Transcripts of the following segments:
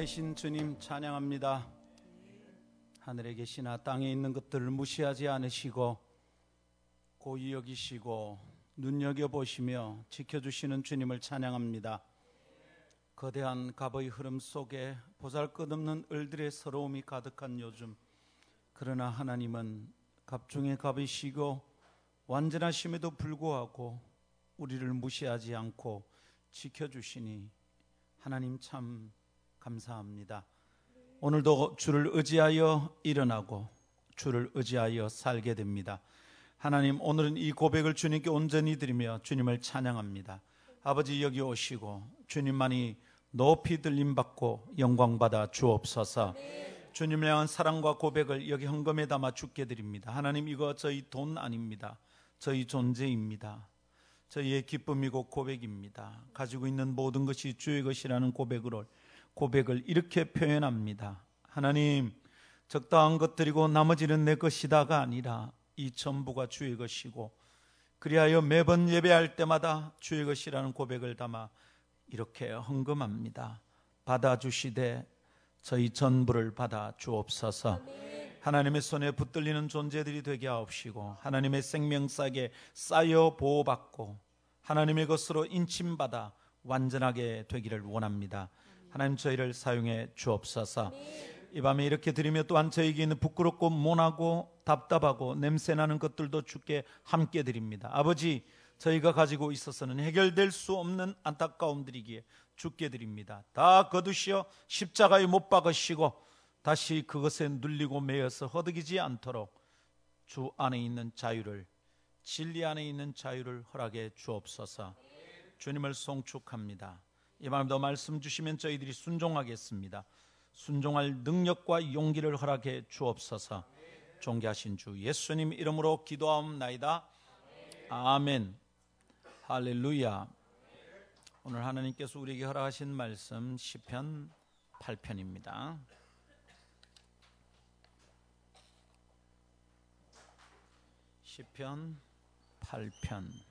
되신 주님 찬양합니다. 하늘에 계시나 땅에 있는 것들을 무시하지 않으시고 고이 여기시고 눈여겨 보시며 지켜주시는 주님을 찬양합니다. 거대한 갑의 흐름 속에 보잘것없는 을들의 서러움이 가득한 요즘 그러나 하나님은 갑중의 갑이시고 완전하심에도 불구하고 우리를 무시하지 않고 지켜주시니 하나님 참 감사합니다. 오늘도 주를 의지하여 일어나고 주를 의지하여 살게 됩니다. 하나님 오늘은 이 고백을 주님께 온전히 드리며 주님을 찬양합니다. 아버지 여기 오시고 주님만이 높이 들림 받고 영광 받아 주옵소서. 주님을 향한 사랑과 고백을 여기 헌금에 담아 주께 드립니다. 하나님 이거 저희 돈 아닙니다. 저희 존재입니다. 저희의 기쁨이고 고백입니다. 가지고 있는 모든 것이 주의 것이라는 고백으로 고백을 이렇게 표현합니다. 하나님, 적당한 것들이고 나머지는 내 것이다가 아니라 이 전부가 주의 것이고 그리하여 매번 예배할 때마다 주의 것이라는 고백을 담아 이렇게 헌금합니다. 받아주시되 저희 전부를 받아 주옵소서. 하나님의 손에 붙들리는 존재들이 되게 하옵시고 하나님의 생명싸게 쌓여 보호받고 하나님의 것으로 인침받아 완전하게 되기를 원합니다. 하나님 저희를 사용해 주옵소서. 이 밤에 이렇게 드리며 또한 저에게 있는 부끄럽고 모나고 답답하고 냄새나는 것들도 주께 함께 드립니다. 아버지, 저희가 가지고 있어서는 해결될 수 없는 안타까움들이기에 주께 드립니다. 다 거두시어 십자가에 못 박으시고 다시 그것에 눌리고 매여서 허덕이지 않도록 주 안에 있는 자유를 진리 안에 있는 자유를 허락해 주옵소서. 주님을 송축합니다. 이 밤도 말씀 주시면 저희들이 순종하겠습니다. 순종할 능력과 용기를 허락해 주옵소서. 존귀하신 주 예수님 이름으로 기도하옵나이다. 아멘. 할렐루야. 오늘 하나님께서 우리에게 허락하신 말씀 시편 8편입니다. 시편 8편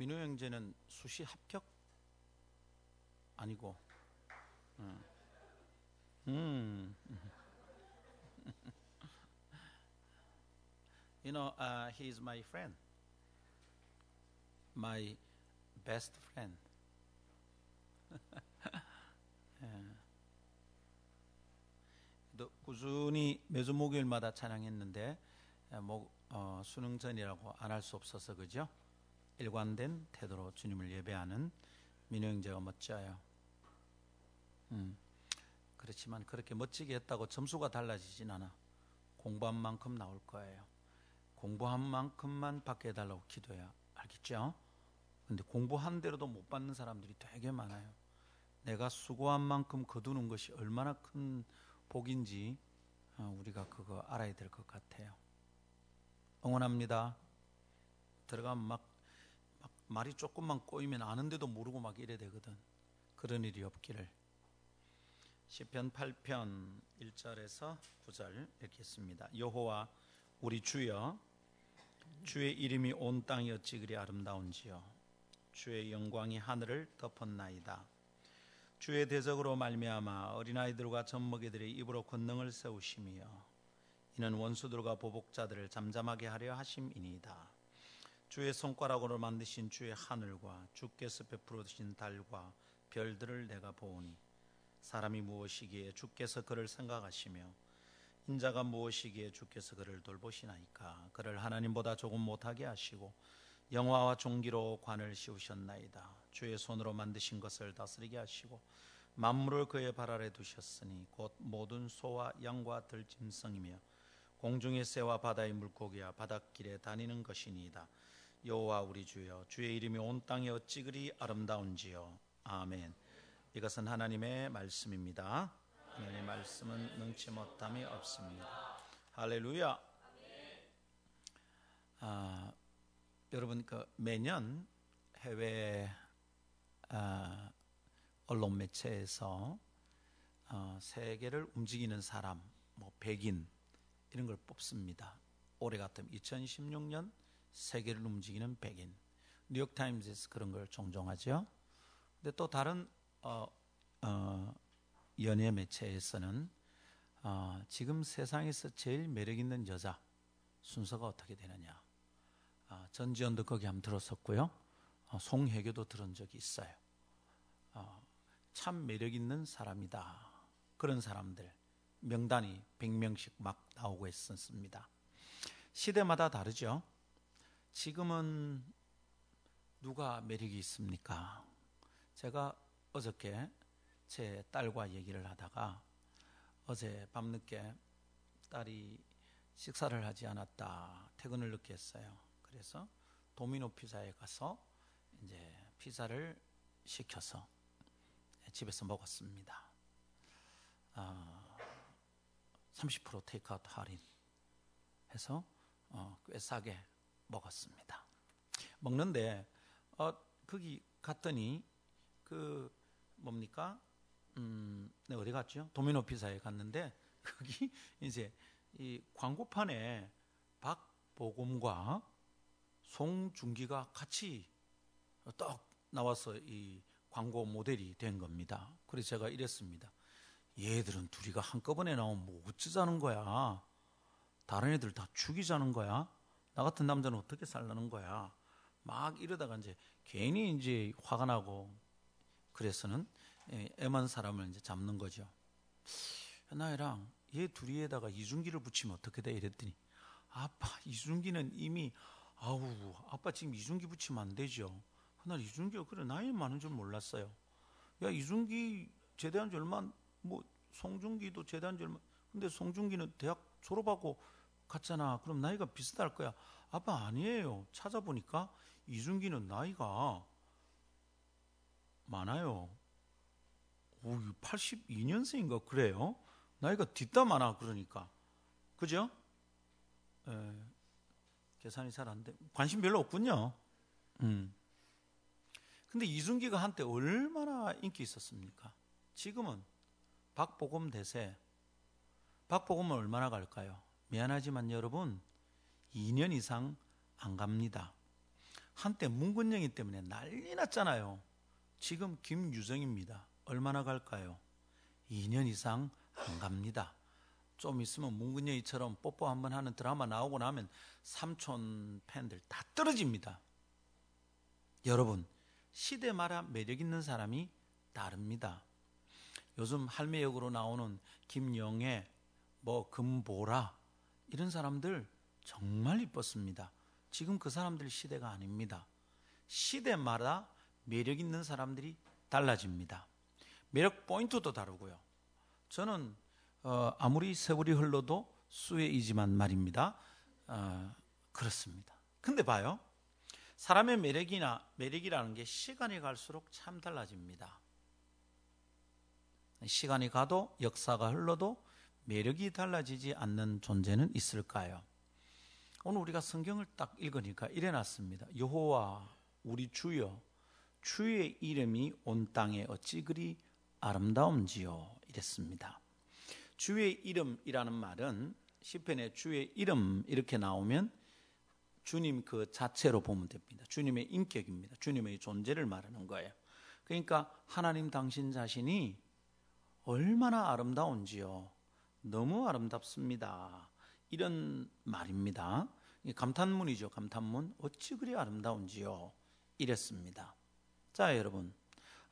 민호 형제는 수시 합격 아니고 음. 음. you know uh, he is my friend my best friend 예. 꾸준히 매주 목요일마다 찬양했는데 뭐, 어, 수능 전이라고 안 할 수 없어서 그죠? 일관된 태도로 주님을 예배하는 민호 형제가 멋져요. 음, 그렇지만 그렇게 멋지게 했다고 점수가 달라지진 않아. 공부한 만큼 나올 거예요. 공부한 만큼만 받게 해달라고 기도해야 알겠죠? 근데 공부한 대로도 못 받는 사람들이 되게 많아요. 내가 수고한 만큼 거두는 것이 얼마나 큰 복인지 어, 우리가 그거 알아야 될 것 같아요. 응원합니다. 들어가면 막 말이 조금만 꼬이면 아는데도 모르고 막 이래 되거든. 그런 일이 없기를. 시편 8편 1절에서 9절 읽겠습니다. 여호와 우리 주여 주의 이름이 온 땅이 어찌 그리 아름다운지요 주의 영광이 하늘을 덮었나이다. 주의 대적으로 말미암아 어린아이들과 젖먹이들의 입으로 권능을 세우시며 이는 원수들과 보복자들을 잠잠하게 하려 하심이니이다. 주의 손가락으로 만드신 주의 하늘과 주께서 베풀어 주신 달과 별들을 내가 보오니 사람이 무엇이기에 주께서 그를 생각하시며 인자가 무엇이기에 주께서 그를 돌보시나이까? 그를 하나님보다 조금 못하게 하시고 영화와 종기로 관을 씌우셨나이다. 주의 손으로 만드신 것을 다스리게 하시고 만물을 그의 발 아래 두셨으니 곧 모든 소와 양과 들짐승이며 공중의 새와 바다의 물고기와 바닷길에 다니는 것이니이다 여호와 우리 주여 주의 이름이 온 땅에 어찌 그리 아름다운지요. 아멘. 이것은 하나님의 말씀입니다. 하나님의 말씀은 능치 못함이 없습니다. 할렐루야. 아, 여러분 그 매년 해외 아, 언론 매체에서 어, 세계를 움직이는 사람 뭐 백인 이런 걸 뽑습니다. 올해 같으면 2016년 세계를 움직이는 백인. 뉴욕타임즈에서 그런 걸 종종 하죠. 근데 또 다른 어, 어, 연예 매체에서는 어, 지금 세상에서 제일 매력 있는 여자 순서가 어떻게 되느냐. 어, 전지현도 거기 한번 들었었고요. 어, 송혜교도 들은 적이 있어요. 어, 참 매력 있는 사람이다. 그런 사람들 명단이 100명씩 막 나오고 있었습니다. 시대마다 다르죠. 지금은 누가 매력이 있습니까? 제가 어저께 제 딸과 얘기를 하다가 어제 밤늦게 딸이 식사를 하지 않았다. 퇴근을 늦게 했어요. 그래서 도미노 피자에 가서 이제 피자를 시켜서 집에서 먹었습니다. 어, 30% 테이크아웃 할인 해서 어, 꽤 싸게 먹었습니다. 먹는데 어, 거기 갔더니 그 뭡니까? 음, 네, 어디 갔죠? 도미노 피자에 갔는데 거기 이제 이 광고판에 박보검과 송중기가 같이 딱 나와서 이 광고 모델이 된 겁니다. 그래서 제가 이랬습니다. 얘들은 둘이가 한꺼번에 나오면 뭐 어쩌자는 거야. 다른 애들 다 죽이자는 거야. 나 같은 남자는 어떻게 살라는 거야. 막 이러다가 이제 괜히 이제 화가 나고 그래서는 애만 사람을 이제 잡는 거죠. 나이랑 얘 둘이에다가 이준기를 붙이면 어떻게 돼? 이랬더니 아빠 이준기는 이미 아우 아빠 지금 이준기 붙이면 안 되죠. 그날 이준기가 그래 나이 많은 줄 몰랐어요. 야 이준기 제대한 지 얼마 뭐 송중기도 제대한 지 얼마 근데 송중기는 대학 졸업하고 갔잖아. 그럼 나이가 비슷할 거야. 아빠 아니에요. 찾아보니까 이준기는 나이가 많아요. 오, 82년생인가 그래요. 나이가 뒷담 많아 그러니까. 그죠? 에, 계산이 잘 안 돼. 관심 별로 없군요. 음. 근데 이준기가 한때 얼마나 인기 있었습니까? 지금은 박보검 대세. 박보검은 얼마나 갈까요? 미안하지만 여러분, 2년 이상 안 갑니다. 한때 문근영이 때문에 난리 났잖아요. 지금 김유정입니다. 얼마나 갈까요? 2년 이상 안 갑니다. 좀 있으면 문근영이처럼 뽀뽀 한번 하는 드라마 나오고 나면 삼촌 팬들 다 떨어집니다. 여러분, 시대마다 매력 있는 사람이 다릅니다. 요즘 할매 역으로 나오는 김영애, 뭐 금보라 이런 사람들 정말 이뻤습니다. 지금 그 사람들 시대가 아닙니다. 시대마다 매력 있는 사람들이 달라집니다. 매력 포인트도 다르고요. 저는 어, 아무리 세월이 흘러도 수혜이지만 말입니다. 어, 그렇습니다. 근데 봐요. 사람의 매력이나 매력이라는 게 시간이 갈수록 참 달라집니다. 시간이 가도 역사가 흘러도 매력이 달라지지 않는 존재는 있을까요? 오늘 우리가 성경을 딱 읽으니까 이래 놨습니다. 여호와 우리 주여 주의 이름이 온 땅에 어찌 그리 아름다운지요 이랬습니다. 주의 이름이라는 말은 시편에 주의 이름 이렇게 나오면 주님 그 자체로 보면 됩니다. 주님의 인격입니다. 주님의 존재를 말하는 거예요. 그러니까 하나님 당신 자신이 얼마나 아름다운지요. 너무 아름답습니다. 이런 말입니다. 감탄문이죠. 감탄문. 어찌 그리 아름다운지요. 이랬습니다. 자, 여러분.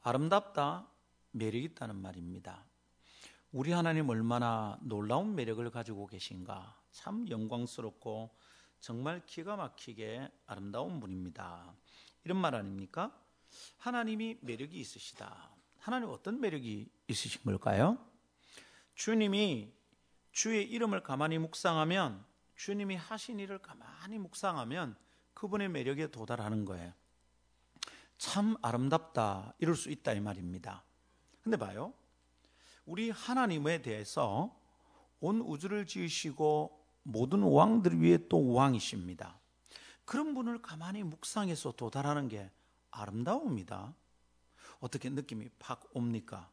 아름답다, 매력 있다는 말입니다. 우리 하나님 얼마나 놀라운 매력을 가지고 계신가. 참 영광스럽고 정말 기가 막히게 아름다운 분입니다. 이런 말 아닙니까? 하나님이 매력이 있으시다. 하나님 어떤 매력이 있으신 걸까요? 주님이 주의 이름을 가만히 묵상하면 주님이 하신 일을 가만히 묵상하면 그분의 매력에 도달하는 거예요. 참 아름답다 이럴 수 있다 이 말입니다. 근데 봐요. 우리 하나님에 대해서 온 우주를 지으시고 모든 왕들 위에 또 왕이십니다. 그런 분을 가만히 묵상해서 도달하는 게 아름다움입니다. 어떻게 느낌이 팍 옵니까?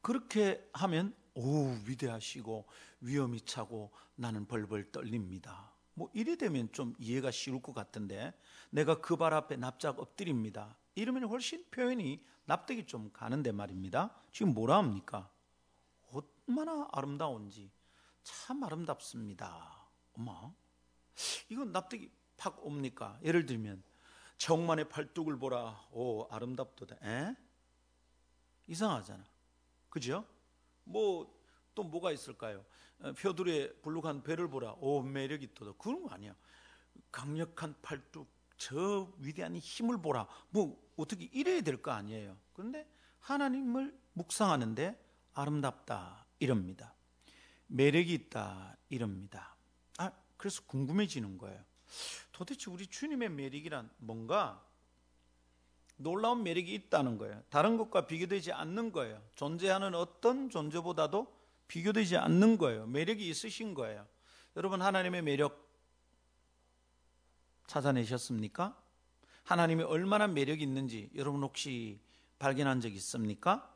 그렇게 하면 오 위대하시고 위험이 차고 나는 벌벌 떨립니다. 뭐 이래 되면 좀 이해가 쉬울 것 같은데 내가 그 발 앞에 납작 엎드립니다. 이러면 훨씬 표현이 납득이 좀 가는데 말입니다. 지금 뭐라 합니까? 얼마나 아름다운지 참 아름답습니다. 엄마, 이건 납득이 팍 옵니까? 예를 들면 정만의 팔뚝을 보라. 오 아름답도다. 에? 이상하잖아. 그죠? 뭐 또 뭐가 있을까요? 어, 표들의 불룩한 배를 보라. 오 매력 있도다. 그런 거 아니야. 강력한 팔뚝, 저 위대한 힘을 보라. 뭐 어떻게 이래야 될 거 아니에요. 그런데 하나님을 묵상하는데 아름답다 이럽니다. 매력이 있다 이럽니다. 아 그래서 궁금해지는 거예요. 도대체 우리 주님의 매력이란 뭔가 놀라운 매력이 있다는 거예요. 다른 것과 비교되지 않는 거예요. 존재하는 어떤 존재보다도 비교되지 않는 거예요. 매력이 있으신 거예요. 여러분 하나님의 매력 찾아내셨습니까? 하나님이 얼마나 매력이 있는지 여러분 혹시 발견한 적 있습니까?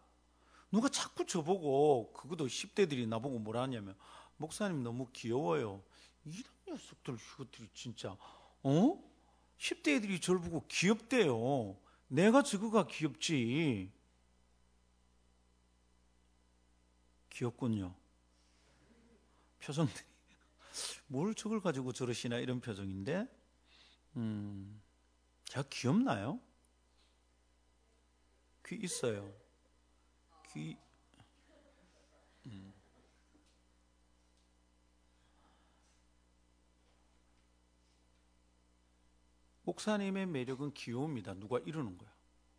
누가 자꾸 저보고 그것도 10대들이 나보고 뭐라 하냐면 목사님 너무 귀여워요. 이런 녀석들 이것들이 진짜 어? 10대 애들이 저를 보고 귀엽대요. 내가 저거가 귀엽지. 귀엽군요. 표정들이 뭘 저걸 가지고 저러시나 이런 표정인데 음, 제가 귀엽나요? 귀 있어요. 귀 목사님의 매력은 귀여움이다. 누가 이러는 거야.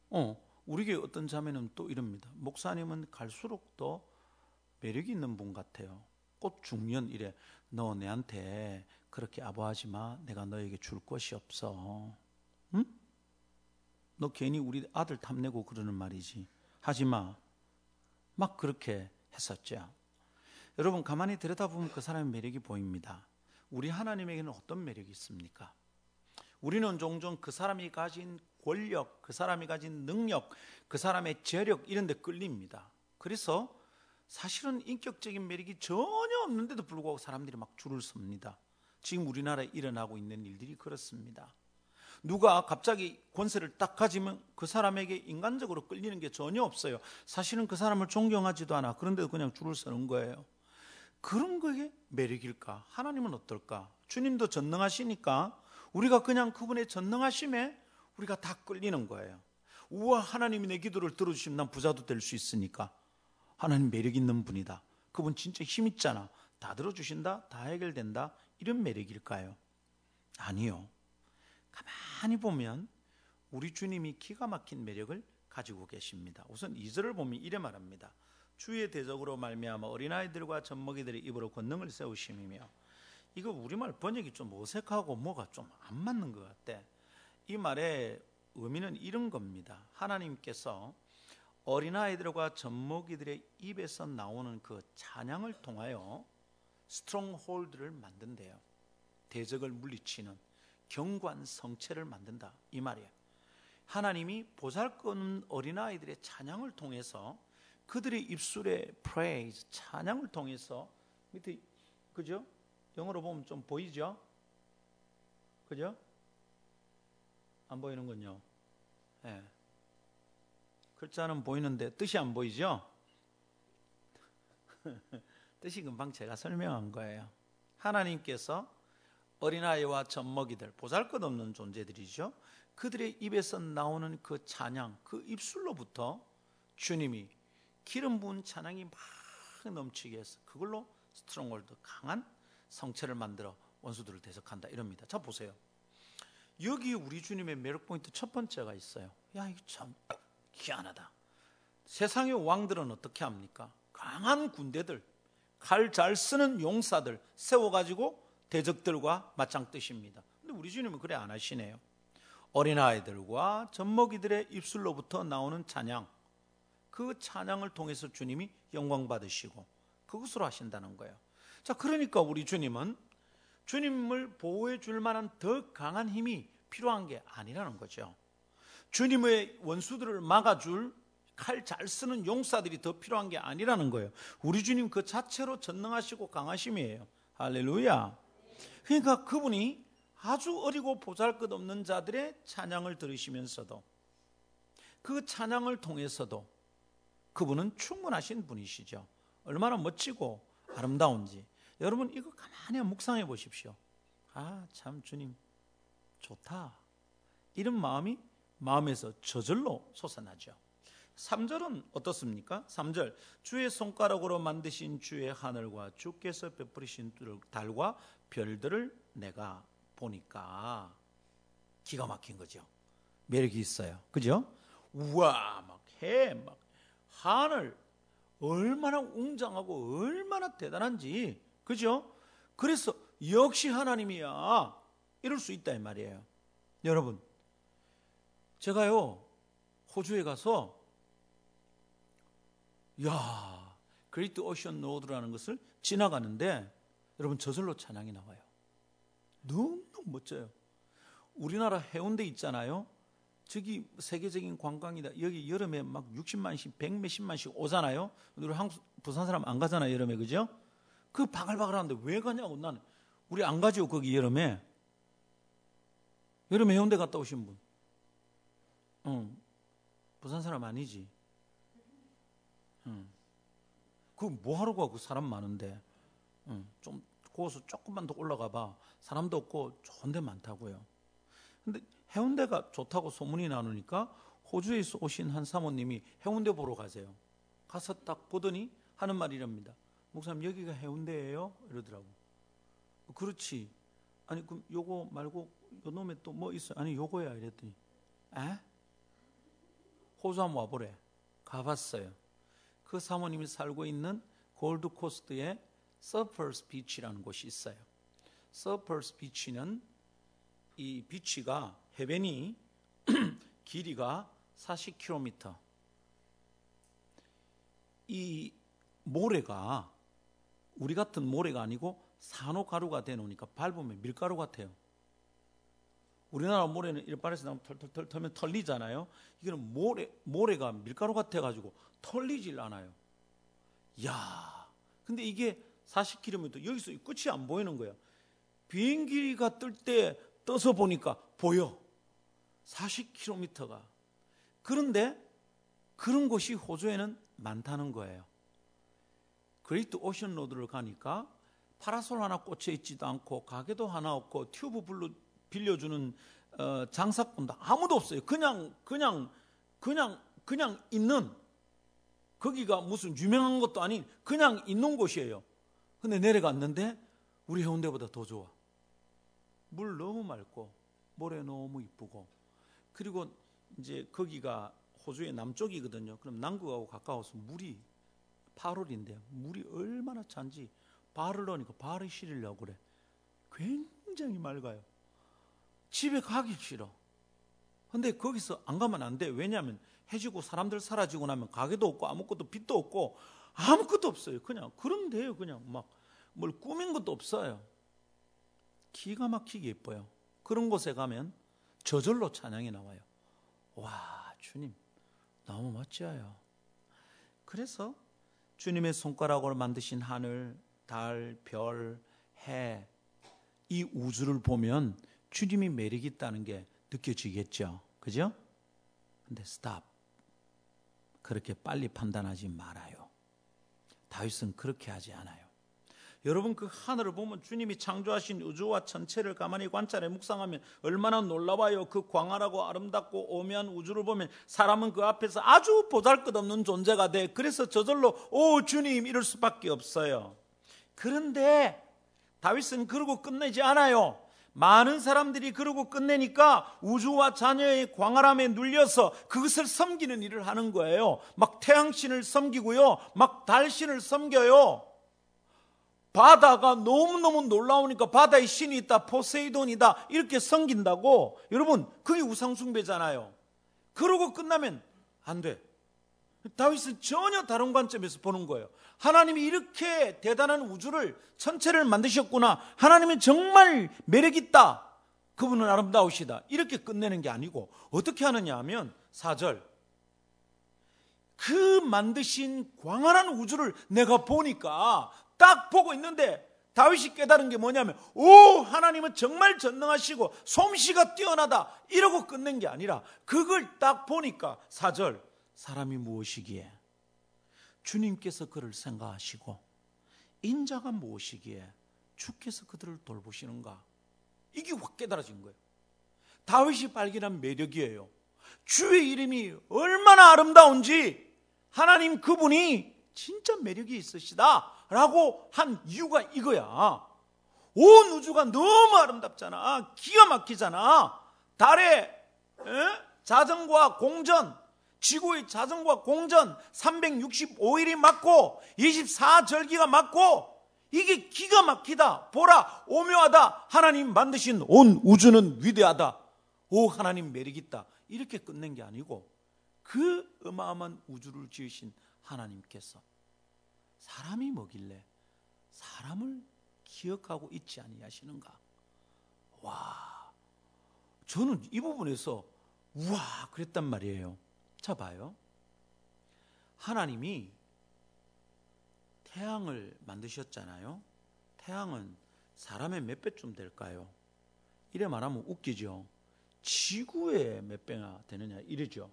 어, 우리 교 어떤 자매는 또 이럽니다. 목사님은 갈수록 더 매력이 있는 분 같아요. 꽃 중년 이래. 너 내한테 그렇게 아부하지 마. 내가 너에게 줄 것이 없어. 응? 너 괜히 우리 아들 탐내고 그러는 말이지. 하지 마. 막 그렇게 했었죠. 여러분 가만히 들여다보면 그 사람의 매력이 보입니다. 우리 하나님에게는 어떤 매력이 있습니까? 우리는 종종 그 사람이 가진 권력, 그 사람이 가진 능력, 그 사람의 재력 이런 데 끌립니다. 그래서 사실은 인격적인 매력이 전혀 없는데도 불구하고 사람들이 막 줄을 섭니다. 지금 우리나라에 일어나고 있는 일들이 그렇습니다. 누가 갑자기 권세를 딱 가지면 그 사람에게 인간적으로 끌리는 게 전혀 없어요. 사실은 그 사람을 존경하지도 않아. 그런데도 그냥 줄을 서는 거예요. 그런 거에 매력일까? 하나님은 어떨까? 주님도 전능하시니까 우리가 그냥 그분의 전능하심에 우리가 다 끌리는 거예요. 우와 하나님이 내 기도를 들어주시면 난 부자도 될 수 있으니까 하나님 매력 있는 분이다. 그분 진짜 힘 있잖아. 다 들어주신다. 다 해결된다. 이런 매력일까요? 아니요. 가만히 보면 우리 주님이 기가 막힌 매력을 가지고 계십니다. 우선 2절을 보면 이래 말합니다. 주의 대적으로 말미암아 어린아이들과 젖먹이들의 입으로 권능을 세우심이며 이거 우리말 번역이 좀 어색하고 뭐가 좀 안 맞는 것 같아. 이 말의 의미는 이런 겁니다. 하나님께서 어린아이들과 젖먹이들의 입에서 나오는 그 찬양을 통하여 stronghold를 만든대요. 대적을 물리치는 견고한 성채를 만든다 이 말이에요. 하나님이 보잘것없는 어린아이들의 찬양을 통해서 그들의 입술의 praise 찬양을 통해서 밑에 그죠? 영어로 보면 좀 보이죠? 그죠? 안 보이는군요. 예. 네. 글자는 보이는데 뜻이 안 보이죠? 뜻이 금방 제가 설명한 거예요. 하나님께서 어린아이와 젖먹이들, 보잘 것 없는 존재들이죠. 그들의 입에서 나오는 그 찬양, 그 입술로부터 주님이 기름 부은 찬양이 막 넘치게 해서 그걸로 stronghold, 강한 성채를 만들어 원수들을 대적한다 이럽니다. 자 보세요. 여기 우리 주님의 매력 포인트 첫 번째가 있어요. 야 이거 참 희한하다. 세상의 왕들은 어떻게 합니까? 강한 군대들, 칼 잘 쓰는 용사들 세워가지고 대적들과 맞짱 뜨십니다. 근데 우리 주님은 그래 안 하시네요. 어린아이들과 젖먹이들의 입술로부터 나오는 찬양, 그 찬양을 통해서 주님이 영광 받으시고 그것으로 하신다는 거예요. 자, 그러니까 우리 주님은 주님을 보호해 줄 만한 더 강한 힘이 필요한 게 아니라는 거죠. 주님의 원수들을 막아줄 칼 잘 쓰는 용사들이 더 필요한 게 아니라는 거예요. 우리 주님 그 자체로 전능하시고 강하심이에요. 할렐루야. 그러니까 그분이 아주 어리고 보잘 것 없는 자들의 찬양을 들으시면서도 그 찬양을 통해서도 그분은 충분하신 분이시죠. 얼마나 멋지고 아름다운지. 여러분 이거 가만히 묵상해 보십시오. 아, 참 주님 좋다. 이런 마음이 마음에서 저절로 솟아나죠. 3절은 어떻습니까? 3절 주의 손가락으로 만드신 주의 하늘과 주께서 베푸리신 달과 별들을 내가 보니까 기가 막힌 거죠. 매력이 있어요. 그죠? 우와 막 해 막 하늘 얼마나 웅장하고 얼마나 대단한지 그죠? 그래서 역시 하나님이야 이럴 수 있다 이 말이에요. 여러분 제가요 호주에 가서 야 그레이트 오션 로드라는 것을 지나가는데 여러분 저절로 찬양이 나와요. 너무 멋져요. 우리나라 해운대 있잖아요. 저기 세계적인 관광이다. 여기 여름에 막 60만씩, 100몇십만씩 오잖아요. 우리 한국, 부산 사람 안 가잖아요, 여름에. 그죠? 그 바글바글한데 왜 가냐고 나는. 우리 안 가죠, 거기 여름에. 여름에 해운대 갔다 오신 분. 응. 부산 사람 아니지. 응. 그뭐 하러 가? 그 사람 많은데. 응. 좀 거기서 조금만 더 올라가 봐. 사람도 없고 좋은 데 많다고요. 근데 해운대가 좋다고 소문이 나누니까 호주에서 오신 한 사모님이 해운대 보러 가세요. 가서 딱 보더니 하는 말이 랍니다 목사님 여기가 해운대예요? 이러더라고. 그렇지. 아니 그럼 요거 말고 요 놈에 또 뭐 있어요? 아니 요거야 이랬더니 에? 호주 한번 와보래. 가봤어요. 그 사모님이 살고 있는 골드코스트의 서퍼스 비치라는 곳이 있어요. 서퍼스 비치는 이 beach가 해변이 길이가 40km. 이 모래가 우리 같은 모래가 아니고 산호가루가 되놓으니까 밟으면 밀가루 같아요. 우리나라 모래는 일반에서 나면 털털털 털면 털리잖아요. 이거는 모래 모래가 밀가루 같아 가지고 털리질 않아요. 야, 근데 이게 40km 여기서 끝이 안 보이는 거야. 비행기가 뜰 때 떠서 보니까 보여. 40km가. 그런데 그런 곳이 호주에는 많다는 거예요. 그레이트 오션 로드를 가니까 파라솔 하나 꽂혀 있지도 않고 가게도 하나 없고 튜브 불로 빌려주는 어, 장사꾼도 아무도 없어요. 그냥 그냥 그냥 그냥 있는 거기가 무슨 유명한 것도 아닌 그냥 있는 곳이에요. 근데 내려갔는데 우리 해운대보다 더 좋아. 물 너무 맑고 모래 너무 이쁘고 그리고 이제 거기가 호주의 남쪽이거든요. 그럼 남극하고 가까워서 물이 8월인데 물이 얼마나 찬지 발을 넣으니까 발이 시리려고 그래. 굉장히 맑아요. 집에 가기 싫어. 근데 거기서 안 가면 안 돼. 왜냐하면 해지고 사람들 사라지고 나면 가게도 없고 아무것도 빛도 없고 아무것도 없어요. 그냥 그런데요. 그냥 막 뭘 꾸민 것도 없어요. 기가 막히게 예뻐요. 그런 곳에 가면 저절로 찬양이 나와요. 와, 주님, 너무 멋져요. 그래서 주님의 손가락으로 만드신 하늘, 달, 별, 해, 이 우주를 보면 주님이 매력 있다는 게 느껴지겠죠. 그죠? 근데 스탑. 그렇게 빨리 판단하지 말아요. 다윗은 그렇게 하지 않아요. 여러분 그 하늘을 보면 주님이 창조하신 우주와 전체를 가만히 관찰해 묵상하면 얼마나 놀라워요. 그 광활하고 아름답고 오묘한 우주를 보면 사람은 그 앞에서 아주 보잘것없는 존재가 돼. 그래서 저절로 오 주님 이럴 수밖에 없어요. 그런데 다윗은 그러고 끝내지 않아요. 많은 사람들이 그러고 끝내니까 우주와 자녀의 광활함에 눌려서 그것을 섬기는 일을 하는 거예요. 막 태양신을 섬기고요. 막 달신을 섬겨요. 바다가 너무너무 놀라우니까 바다의 신이 있다. 포세이돈이다. 이렇게 섬긴다고. 여러분, 그게 우상숭배잖아요. 그러고 끝나면 안 돼. 다윗은 전혀 다른 관점에서 보는 거예요. 하나님이 이렇게 대단한 우주를 전체를 만드셨구나. 하나님은 정말 매력 있다. 그분은 아름다우시다. 이렇게 끝내는 게 아니고 어떻게 하느냐 하면 4절 그 만드신 광활한 우주를 내가 보니까 딱 보고 있는데 다윗이 깨달은 게 뭐냐면 오 하나님은 정말 전능하시고 솜씨가 뛰어나다 이러고 끝낸 게 아니라 그걸 딱 보니까 사절 사람이 무엇이기에? 주님께서 그를 생각하시고 인자가 무엇이기에 주께서 그들을 돌보시는가? 이게 확 깨달아진 거예요. 다윗이 발견한 매력이에요. 주의 이름이 얼마나 아름다운지 하나님 그분이 진짜 매력이 있으시다 라고 한 이유가 이거야. 온 우주가 너무 아름답잖아. 기가 막히잖아. 달에 에? 자전과 공전, 지구의 자전과 공전 365일이 맞고 24절기가 맞고 이게 기가 막히다. 보라, 오묘하다. 하나님 만드신 온 우주는 위대하다. 오, 하나님 매력 있다. 이렇게 끝낸 게 아니고 그 어마어마한 우주를 지으신 하나님께서 사람이 뭐길래 사람을 기억하고 있지 아니하시는가? 와, 저는 이 부분에서 우와 그랬단 말이에요. 자 봐요. 하나님이 태양을 만드셨잖아요. 태양은 사람의 몇 배쯤 될까요? 이래 말하면 웃기죠. 지구의 몇 배나 되느냐 이러죠.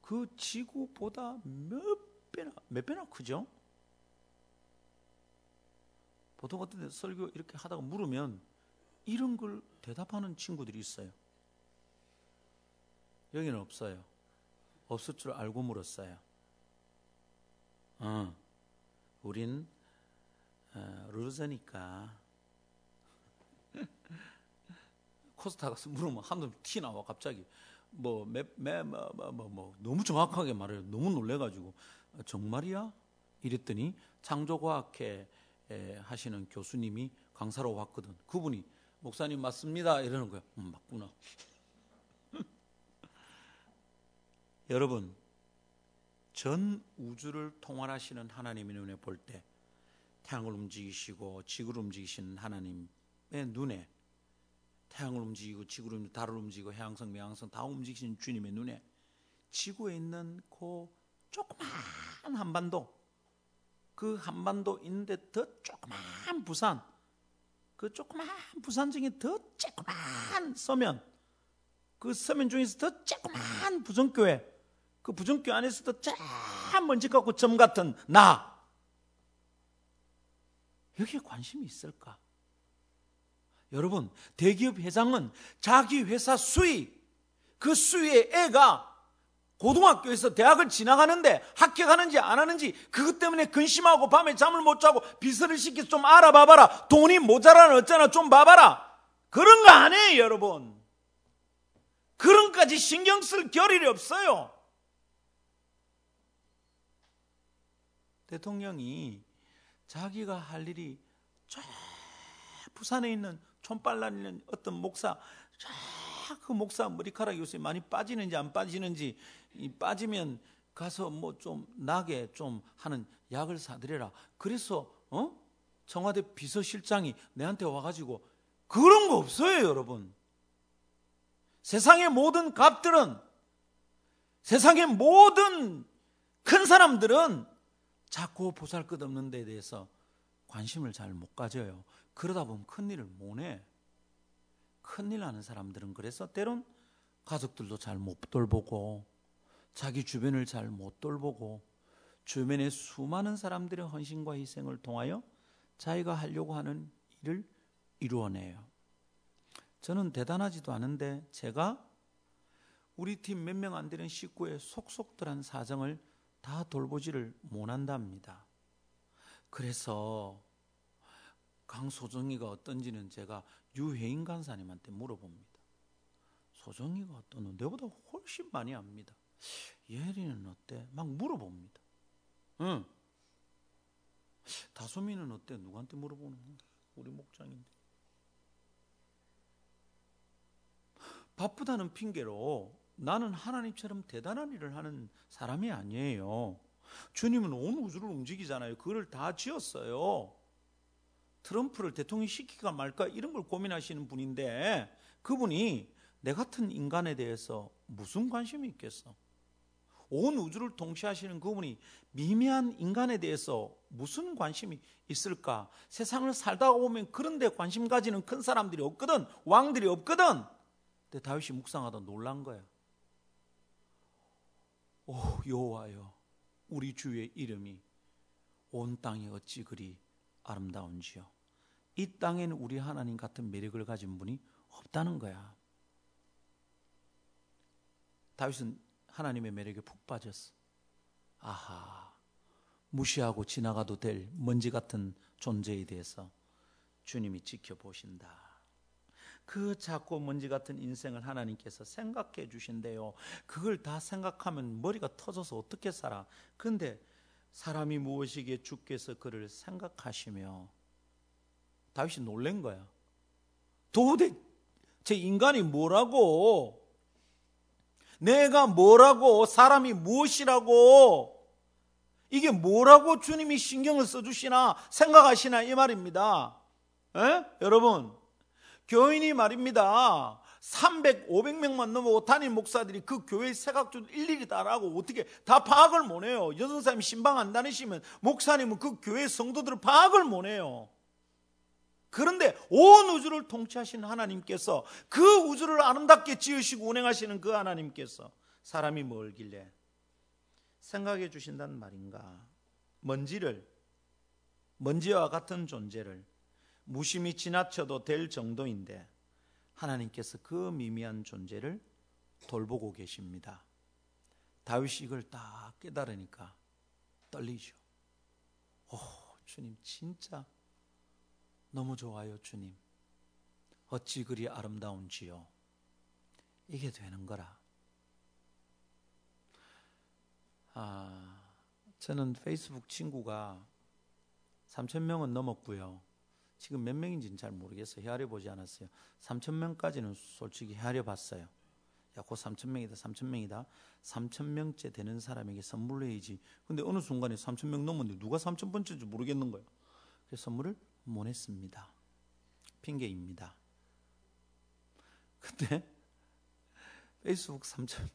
그 지구보다 몇 배나 몇 배나 크죠? 보통 어떤 데 설교 이렇게 하다가 물으면 이런 걸 대답하는 친구들이 있어요. 여기는 없어요. 없을 줄 알고 물었어요. 어, 우린 어, 루저니까 코스타 가서 물으면 한놈 티 나와 갑자기 뭐매매뭐 뭐, 뭐, 뭐, 너무 정확하게 말해요. 너무 놀래가지고 정말이야? 이랬더니 창조과학회 하시는 교수님이 강사로 왔거든. 그분이 목사님 맞습니다. 이러는 거야. 음, 맞구나. 여러분, 전 우주를 통할하시는 하나님의 눈에 볼 때 태양을 움직이시고 지구를 움직이시는 하나님의 눈에 태양을 움직이고 지구를 움직이고 달을 움직이고 해양성, 매양성 다 움직이시는 주님의 눈에 지구에 있는 그 조그만 한반도 그 한반도 있는데 더 조그만 부산 그 조그만 부산 중에 더 조그만 서면 그 서면 중에서 더 조그만 부정교회 그 부정교회 안에서도 쫙 먼지 갖고 점 같은 나 여기에 관심이 있을까? 여러분 대기업 회장은 자기 회사 수익 그 수익의 애가 고등학교에서 대학을 지나가는데 합격하는지 안 하는지 그것 때문에 근심하고 밤에 잠을 못 자고 비서를 시켜서 좀 알아봐봐라. 돈이 모자라는 어쩌나 좀 봐봐라. 그런 거 아니에요, 여러분. 그런까지 신경 쓸 겨를이 없어요. 대통령이 자기가 할 일이 저 부산에 있는 촌빨라는 어떤 목사 그 목사 머리카락이 요새 많이 빠지는지 안 빠지는지 빠지면 가서 뭐 좀 나게 좀 하는 약을 사드려라. 그래서 어? 청와대 비서실장이 내한테 와가지고 그런 거 없어요, 여러분. 세상의 모든 갑들은 세상의 모든 큰 사람들은 자꾸 보살 것 없는 데 대해서 관심을 잘 못 가져요. 그러다 보면 큰일을 못 해. 큰일 나는 사람들은 그래서 때론 가족들도 잘 못 돌보고 자기 주변을 잘 못 돌보고 주변의 수많은 사람들의 헌신과 희생을 통하여 자기가 하려고 하는 일을 이루어내요. 저는 대단하지도 않은데 제가 우리 팀 몇 명 안 되는 식구의 속속들한 사정을 다 돌보지를 못한답니다. 그래서 강소정이가 어떤지는 제가 유혜인 간사님한테 물어봅니다. 소정이가 어떠노? 내보다 훨씬 많이 압니다. 예린은 어때? 막 물어봅니다. 응. 다솜이는 어때? 누구한테 물어보는 거야? 우리 목장인데. 바쁘다는 핑계로 나는 하나님처럼 대단한 일을 하는 사람이 아니에요. 주님은 온 우주를 움직이잖아요. 그걸 다 지었어요. 트럼프를 대통령 시키가 말까 이런 걸 고민하시는 분인데 그분이 내 같은 인간에 대해서 무슨 관심이 있겠어? 온 우주를 통치하시는 그분이 미미한 인간에 대해서 무슨 관심이 있을까? 세상을 살다가 보면 그런데 관심 가지는 큰 사람들이 없거든. 왕들이 없거든. 근데 다윗이 묵상하다 놀란 거야. 오 여호와여 우리 주의 이름이 온 땅에 어찌 그리 아름다운지요. 이 땅에는 우리 하나님 같은 매력을 가진 분이 없다는 거야. 다윗은 하나님의 매력에 푹 빠졌어. 아하, 무시하고 지나가도 될 먼지 같은 존재에 대해서 주님이 지켜보신다. 그 작고 먼지 같은 인생을 하나님께서 생각해 주신대요. 그걸 다 생각하면 머리가 터져서 어떻게 살아? 근데 사람이 무엇이기에 주께서 그를 생각하시며 다윗이 놀란 거야. 도대체 인간이 뭐라고? 내가 뭐라고? 사람이 무엇이라고? 이게 뭐라고 주님이 신경을 써주시나 생각하시나 이 말입니다. 에? 여러분, 교인이 말입니다. 300, 500명만 넘어 담임 목사들이 그 교회 세각주 일일이 따라하고 어떻게 다 파악을 못해요. 여선사님이 신방 안 다니시면 목사님은 그 교회 성도들을 파악을 못해요. 그런데 온 우주를 통치하신 하나님께서 그 우주를 아름답게 지으시고 운행하시는 그 하나님께서 사람이 멀길래 생각해 주신다는 말인가? 먼지를 먼지와 같은 존재를 무심히 지나쳐도 될 정도인데 하나님께서 그 미미한 존재를 돌보고 계십니다. 다윗이 이걸 딱 깨달으니까 떨리죠. 오, 주님 진짜 너무 좋아요, 주님. 어찌 그리 아름다운지요. 이게 되는 거라. 아, 저는 페이스북 친구가 3천 명은 넘었고요. 지금 몇 명인지는 잘 모르겠어요. 헤아려 보지 않았어요. 3천 명까지는 솔직히 헤아려 봤어요. 야, 곧 3천 명이다, 3천 명이다. 3천 명째 되는 사람에게 선물로 해야지. 근데 어느 순간에 3천 명 넘었는데 누가 3천 번째인지 모르겠는 거예요. 그래서 선물을 못 했습니다. 핑계입니다. 근데 페이스북 3천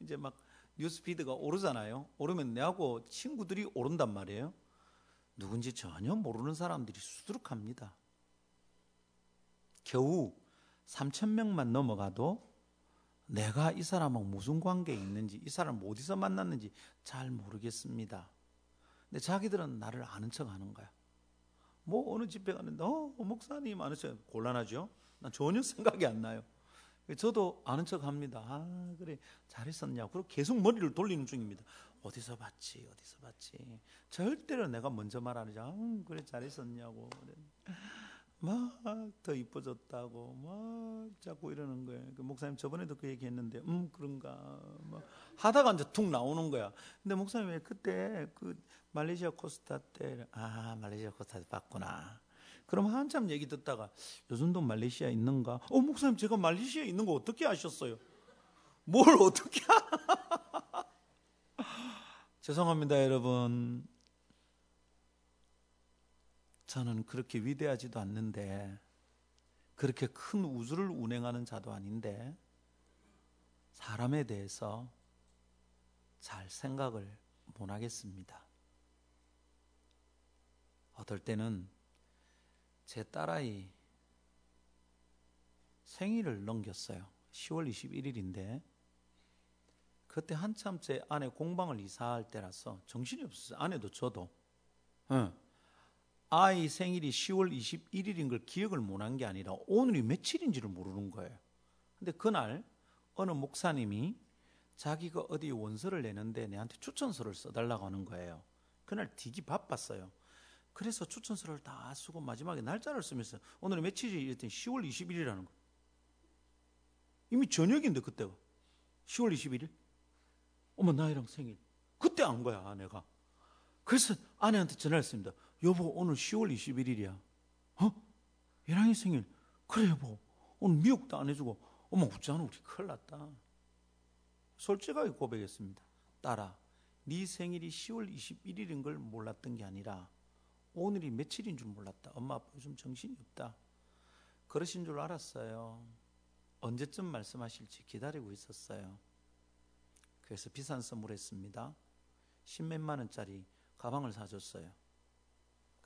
이제 막 뉴스피드가 오르잖아요. 오르면 내하고 친구들이 오른단 말이에요. 누군지 전혀 모르는 사람들이 수두룩합니다. 겨우 3천 명만 넘어가도 내가 이 사람하고 무슨 관계에 있는지, 이 사람 어디서 만났는지 잘 모르겠습니다. 근데 자기들은 나를 아는 척 하는 거야. 뭐 어느 집에 갔는데, 어, 목사님 아는 척 곤란하죠? 난 전혀 생각이 안 나요. 저도 아는 척 합니다. 아, 그래. 잘했었냐고. 그리고 계속 머리를 돌리는 중입니다. 어디서 봤지? 어디서 봤지? 절대로 내가 먼저 자, 음, 그래 잘했었냐고. 막 더 이뻐졌다고 막 자꾸 이러는 거예요. 그 목사님 저번에도 그 얘기했는데, 음 그런가. 막 하다가 이제 툭 나오는 거야. 근데 목사님 왜 그때 그 말레이시아 코스타 때, 아 말레이시아 코스타 때 봤구나. 그럼 한참 얘기 듣다가 요즘도 말레이시아에 있는가? 어 목사님 제가 말레이시아에 있는 거 어떻게 아셨어요? 뭘 어떻게? 죄송합니다, 여러분. 저는 그렇게 위대하지도 않는데, 그렇게 큰 우주를 운행하는 자도 아닌데, 사람에 대해서 잘 생각을 못 하겠습니다. 어떨 때는 제 딸아이 생일을 넘겼어요. 10월 21일인데, 그때 한참 제 아내 공방을 이사할 때라서 정신이 없었어요. 아내도 저도. 응. 아이 생일이 10월 21일인 걸 기억을 못한 게 아니라 오늘이 며칠인지를 모르는 거예요. 근데 그날 어느 목사님이 자기가 어디 원서를 내는데 내한테 추천서를 써달라고 하는 거예요. 그날 되게 바빴어요. 그래서 추천서를 다 쓰고 마지막에 날짜를 쓰면서 오늘이 며칠이 이랬더니 10월 21일이라는 거예요. 이미 저녁인데 그때가 10월 21일. 어머 나이랑 생일 그때 안 거야 아내가 그래서 아내한테 전화했습니다 여보 오늘 10월 21일이야. 어? 얘랑이 생일. 그래 여보. 오늘 미역도 안 해주고. 어머 웃잖아 우리 큰일 났다. 솔직하게 고백했습니다 딸아 네 생일이 10월 21일인 걸 몰랐던 게 아니라 오늘이 며칠인 줄 몰랐다. 엄마 아빠 요즘 정신이 없다. 그러신 줄 알았어요. 언제쯤 말씀하실지 기다리고 있었어요. 그래서 비싼 선물했습니다. 십몇만 원짜리 가방을 사줬어요.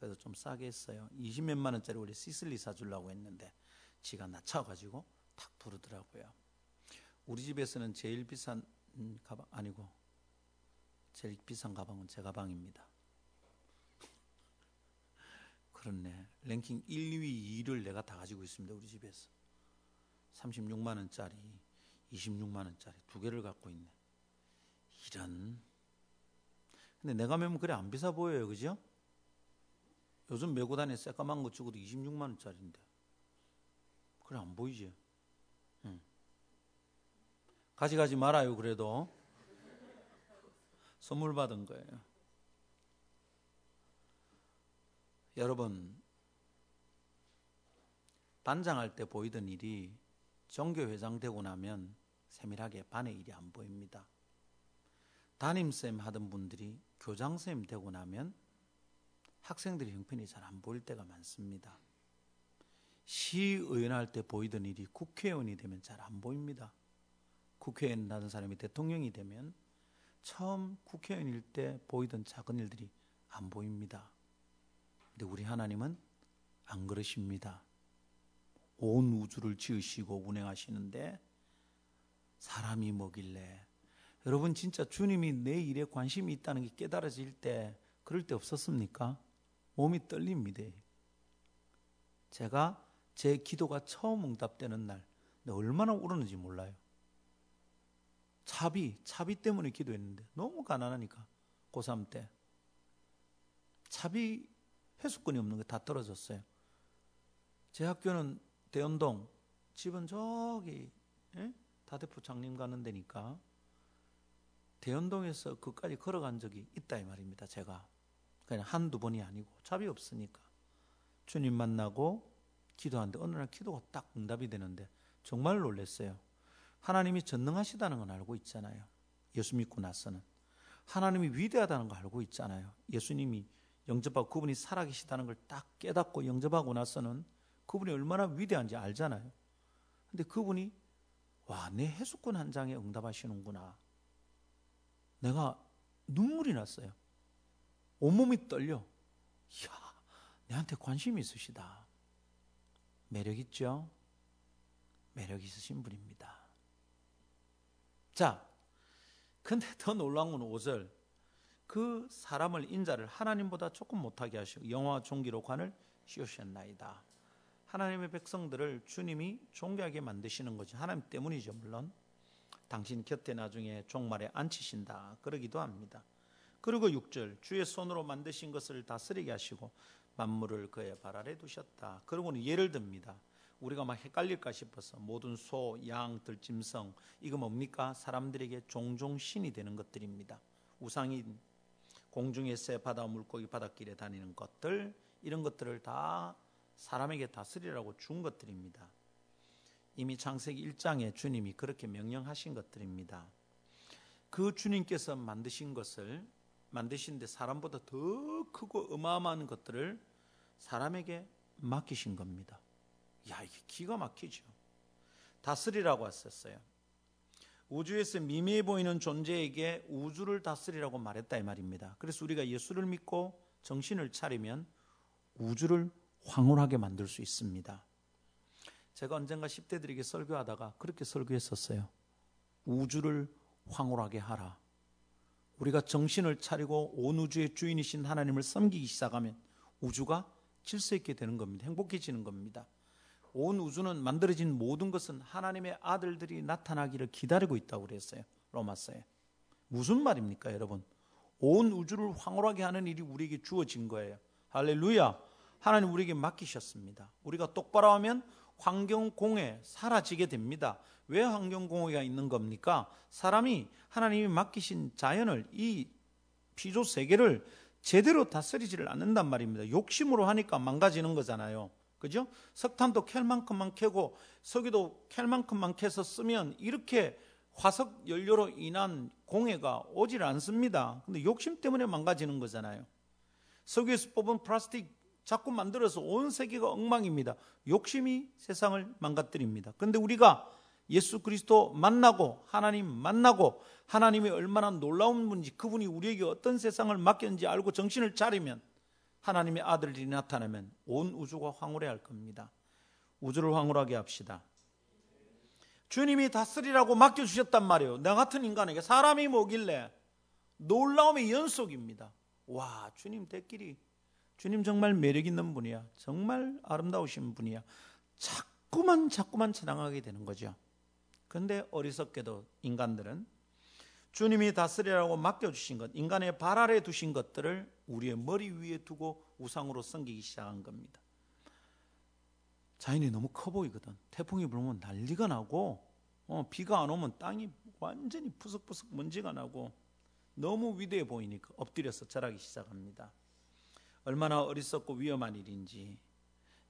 그래서 좀 싸게 했어요. 20몇만 원짜리 우리 시슬리 사주려고 했는데 지가 낮춰가지고 탁 부르더라고요. 우리 집에서는 제일 비싼 음, 가방 아니고 제일 비싼 가방은 제 가방입니다. 그렇네. 랭킹 1, 2, 2를 내가 다 가지고 있습니다. 우리 집에서. 36만 원짜리, 26만 원짜리 두 개를 갖고 있네. 이런. 근데 내가 매면 그래 안 비싸 보여요. 그죠? 요즘 메고 다니는 새까만 거 찍어도 26만 원짜리인데. 그래 안 보이지? 응. 가져가지 말아요. 그래도 선물 받은 거예요. 여러분 반장할 때 보이던 일이 정교회장 되고 나면 세밀하게 반의 일이 안 보입니다. 담임쌤 하던 분들이 교장쌤 되고 나면 학생들의 형편이 잘 안 보일 때가 많습니다. 시의원 할 때 보이던 일이 국회의원이 되면 잘 안 보입니다. 국회의원 하던 사람이 대통령이 되면 처음 국회의원일 때 보이던 작은 일들이 안 보입니다. 근데 우리 하나님은 안 그러십니다. 온 우주를 지으시고 운행하시는데 사람이 뭐길래 여러분 진짜 주님이 내 일에 관심이 있다는 게 깨달아질 때 그럴 때 없었습니까? 몸이 떨립니다. 제가 제 기도가 처음 응답되는 날 얼마나 울었는지 몰라요. 차비, 차비 때문에 기도했는데 너무 가난하니까 고3 때 차비 회수권이 없는 게 다 떨어졌어요. 제 학교는 대연동, 집은 저기 예? 다대포 장님 가는 데니까 대연동에서 그까지 걸어간 적이 있다 이 말입니다. 제가 그냥 한두 번이 아니고 차비 없으니까 주님 만나고 기도하는데 어느 날 기도가 딱 응답이 되는데 정말 놀랐어요. 하나님이 전능하시다는 건 알고 있잖아요. 예수 믿고 나서는 하나님이 위대하다는 거 알고 있잖아요. 예수님이 영접하고 그분이 살아계시다는 걸 딱 깨닫고 영접하고 나서는 그분이 얼마나 위대한지 알잖아요. 근데 그분이 와, 내 해수권 한 장에 응답하시는구나. 내가 눈물이 났어요. 온몸이 떨려. 이야, 내한테 관심이 있으시다. 매력 있죠? 매력 있으신 분입니다. 자, 근데 더 놀라운 건 5절. 그 사람을 인자를 하나님보다 조금 못하게 하시고 영화 종기로 관을 씌우셨나이다. 하나님의 백성들을 주님이 존귀하게 만드시는 거죠. 하나님 때문이죠, 물론. 당신 곁에 나중에 종말에 앉히신다. 그러기도 합니다. 그리고 6절 주의 손으로 만드신 것을 다스리게 하시고 만물을 그의 발 아래 두셨다. 그러고는 예를 듭니다. 우리가 막 헷갈릴까 싶어서 모든 소, 양, 들짐승 이거 뭡니까? 사람들에게 종종 신이 되는 것들입니다. 우상인 공중의 새, 바다 물고기, 바닷길에 다니는 것들 이런 것들을 다 사람에게 다스리라고 준 것들입니다. 이미 창세기 1장에 주님이 그렇게 명령하신 것들입니다. 그 주님께서 만드신 것을 만드신데 사람보다 더 크고 어마어마한 것들을 사람에게 맡기신 겁니다. 야, 이게 기가 막히죠. 다스리라고 했었어요. 우주에서 미미해 보이는 존재에게 우주를 다스리라고 말했다 이 말입니다. 그래서 우리가 예수를 믿고 정신을 차리면 우주를 황홀하게 만들 수 있습니다. 제가 언젠가 10대들에게 설교하다가 그렇게 설교했었어요. 우주를 황홀하게 하라. 우리가 정신을 차리고 온 우주의 주인이신 하나님을 섬기기 시작하면 우주가 질서 있게 되는 겁니다. 행복해지는 겁니다. 온 우주는 만들어진 모든 것은 하나님의 아들들이 나타나기를 기다리고 있다고 그랬어요. 로마서에. 무슨 말입니까, 여러분? 온 우주를 황홀하게 하는 일이 우리에게 주어진 거예요. 할렐루야. 하나님 우리에게 맡기셨습니다. 우리가 똑바로 하면 환경공해 사라지게 됩니다. 왜 환경공해가 있는 겁니까? 사람이 하나님이 맡기신 자연을 이 피조 세계를 제대로 다스리지를 않는단 말입니다. 욕심으로 하니까 망가지는 거잖아요. 그죠? 석탄도 캘 만큼만 캐고 석유도 캘 만큼만 캐서 쓰면 이렇게 화석 연료로 인한 공해가 오질 않습니다. 근데 욕심 때문에 망가지는 거잖아요. 석유에서 뽑은 플라스틱 자꾸 만들어서 온 세계가 엉망입니다. 욕심이 세상을 망가뜨립니다. 그런데 우리가 예수 그리스도 만나고 하나님 만나고 하나님이 얼마나 놀라운 분인지 그분이 우리에게 어떤 세상을 맡겼는지 알고 정신을 차리면 하나님의 아들들이 나타나면 온 우주가 황홀해할 겁니다. 우주를 황홀하게 합시다. 주님이 다스리라고 맡겨주셨단 말이에요. 나 같은 인간에게 사람이 뭐길래 놀라움의 연속입니다. 와, 주님 대길이 주님 정말 매력 있는 분이야. 정말 아름다우신 분이야. 자꾸만 자꾸만 찬양하게 되는 거죠. 근데 어리석게도 인간들은 주님이 다스리라고 맡겨주신 것, 인간의 발 아래 두신 것들을 우리의 머리 위에 두고 우상으로 섬기기 시작한 겁니다. 자연이 너무 커 보이거든. 태풍이 불면 난리가 나고, 어, 비가 안 오면 땅이 완전히 푸석푸석 먼지가 나고, 너무 위대해 보이니까 엎드려서 절하기 시작합니다. 얼마나 어리석고 위험한 일인지.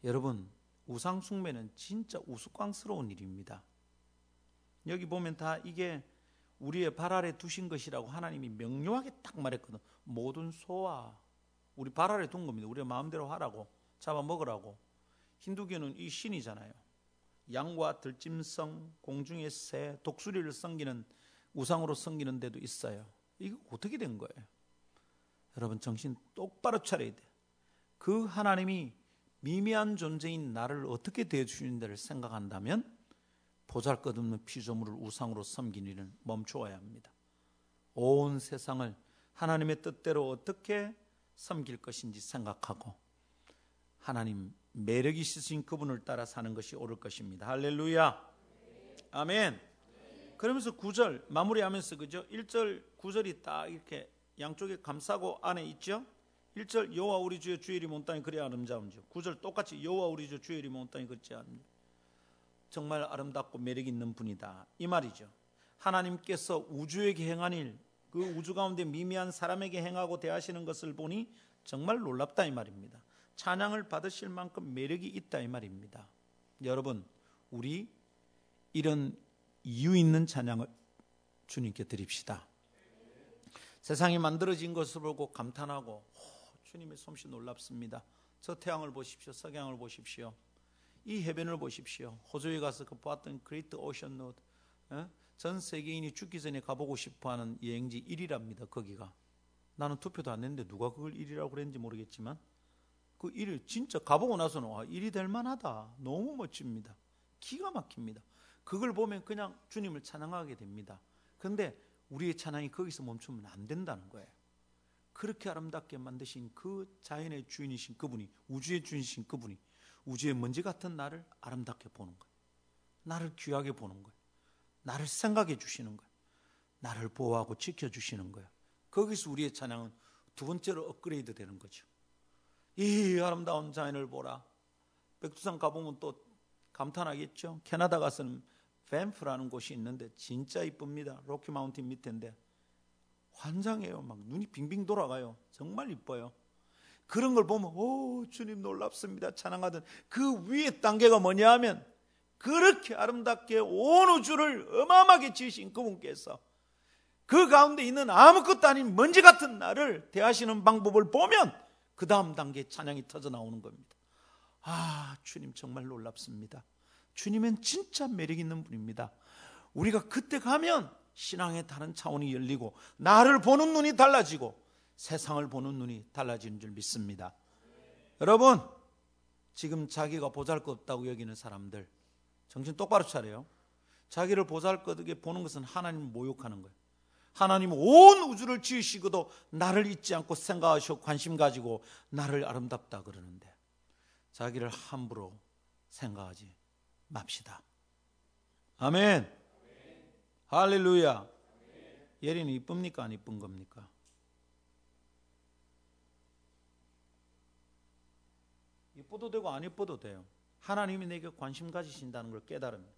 여러분, 우상 숭배는 진짜 우스꽝스러운 일입니다. 여기 보면 다 이게 우리의 발 아래 두신 것이라고 하나님이 명료하게 딱 말했거든. 모든 소와 우리 발 아래 둔 겁니다. 우리가 마음대로 하라고 잡아 먹으라고. 힌두교는 이 신이잖아요. 양과 들짐승, 공중의 새, 독수리를 섬기는 우상으로 섬기는 데도 있어요. 이거 어떻게 된 거예요? 여러분 정신 똑바로 차려야 돼. 그 하나님이 미미한 존재인 나를 어떻게 대해주시는지를 생각한다면 보잘것없는 피조물을 우상으로 섬기는 일은 멈추어야 합니다. 온 세상을 하나님의 뜻대로 어떻게 섬길 것인지 생각하고 하나님 매력 있으신 그분을 따라 사는 것이 옳을 것입니다. 할렐루야. 아멘. 그러면서 9절 마무리하면서 그죠? 1절 9절이 딱 이렇게 양쪽에 감싸고 안에 있죠? 1절 여호와 우리 주의 주의 이름 온 땅이 그리 아름다운지 9절 똑같이 여호와 우리 주의 주의 이름 온 땅이 그리 아름다운지 정말 아름답고 매력 있는 분이다. 이 말이죠. 하나님께서 우주에게 행한 일, 그 우주 가운데 미미한 사람에게 행하고 대하시는 것을 보니 정말 놀랍다 이 말입니다. 찬양을 받으실 만큼 매력이 있다 이 말입니다. 여러분, 우리 이런 이유 있는 찬양을 주님께 드립시다. 세상이 만들어진 것을 보고 감탄하고 오, 주님의 솜씨 놀랍습니다. 저 태양을 보십시오. 석양을 보십시오. 이 해변을 보십시오. 호주에 가서 그 보았던 그레이트 오션 로드. 전 세계인이 죽기 전에 가보고 싶어하는 여행지 1위랍니다. 거기가. 나는 투표도 안 했는데 누가 그걸 1위라고 그랬는지 모르겠지만 그 1위 진짜 가보고 나서는 와 1위 될 만하다. 너무 멋집니다. 기가 막힙니다. 그걸 보면 그냥 주님을 찬양하게 됩니다. 그런데 우리의 찬양이 거기서 멈추면 안 된다는 거예요. 그렇게 아름답게 만드신 그 자연의 주인이신 그분이 우주의 주인이신 그분이 우주의 먼지 같은 나를 아름답게 보는 거예요. 나를 귀하게 보는 거예요. 나를 생각해 주시는 거예요. 나를 보호하고 지켜 주시는 거예요. 거기서 우리의 찬양은 두 번째로 업그레이드 되는 거죠. 이 아름다운 자연을 보라. 백두산 가보면 또 감탄하겠죠. 캐나다 가서는 밴프라는 곳이 있는데 진짜 이쁩니다. 로키 마운틴 밑인데 환장해요. 막 눈이 빙빙 돌아가요. 정말 이뻐요. 그런 걸 보면 오 주님 놀랍습니다 찬양하던 그 위에 단계가 뭐냐 하면 그렇게 아름답게 온 우주를 어마어마하게 지으신 그분께서 그 가운데 있는 아무것도 아닌 먼지 같은 나를 대하시는 방법을 보면 그 다음 단계 찬양이 터져 나오는 겁니다. 아 주님 정말 놀랍습니다. 주님은 진짜 매력 있는 분입니다. 우리가 그때 가면 신앙의 다른 차원이 열리고 나를 보는 눈이 달라지고 세상을 보는 눈이 달라지는 줄 믿습니다. 여러분, 지금 자기가 보잘 것 없다고 여기는 사람들, 정신 똑바로 차려요. 자기를 보잘 것 없게 보는 것은 하나님을 모욕하는 거예요. 하나님 온 우주를 지으시고도 나를 잊지 않고 생각하시고 관심 가지고 나를 아름답다 그러는데 자기를 함부로 생각하지 맙시다. 아멘. 할렐루야. 예린이 이쁩니까? 안 이쁜 겁니까? 이뻐도 되고 안 이뻐도 돼요. 하나님이 내게 관심 가지신다는 걸 깨달으면.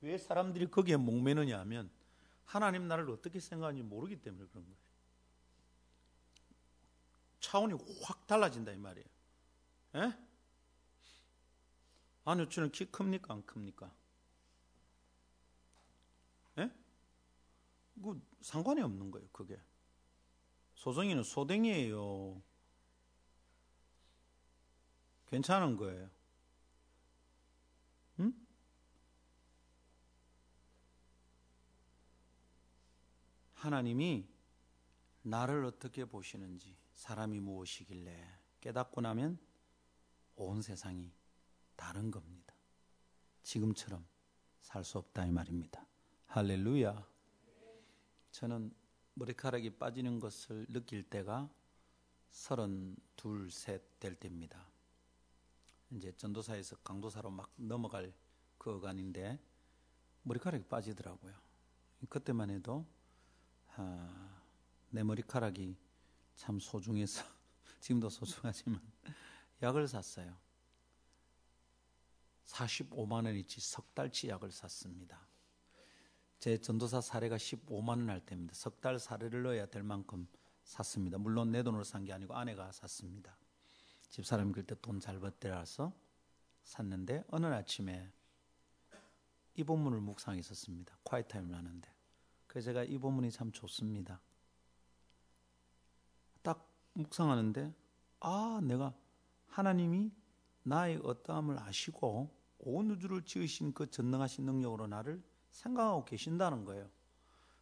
왜 사람들이 거기에 목매느냐 하면 하나님 나를 어떻게 생각하는지 모르기 때문에 그런 거예요. 차원이 확 달라진다 이 말이에요. 예? 아, 안효추는 키 큽니까 안 큽니까? 예? 그 상관이 없는 거예요 그게. 소정이는 소댕이에요. 괜찮은 거예요. 응? 하나님이 나를 어떻게 보시는지, 사람이 무엇이길래 깨닫고 나면 온 세상이 다른 겁니다. 지금처럼 살 수 없다 이 말입니다. 할렐루야. 저는 머리카락이 빠지는 것을 느낄 때가 서른 둘, 셋 될 때입니다. 이제 전도사에서 강도사로 막 넘어갈 그 어간인데 머리카락이 빠지더라고요. 그때만 해도 아, 내 머리카락이 참 소중해서 지금도 소중하지만 약을 샀어요. 45만 원이치 석 달치 약을 샀습니다. 제 전도사 사례가 15만 원 할 때입니다. 석 달 사례를 넣어야 될 만큼 샀습니다. 물론 내 돈으로 산 게 아니고 아내가 샀습니다. 집사람이 그때 돈잘 벌때라서 샀는데 어느 아침에 이 본문을 묵상했었습니다. quiet time을 하는데. 그래서 제가 이 본문이 참 좋습니다. 딱 묵상하는데 아, 내가 하나님이 나의 어떠함을 아시고 온 우주를 지으신 그 전능하신 능력으로 나를 생각하고 계신다는 거예요.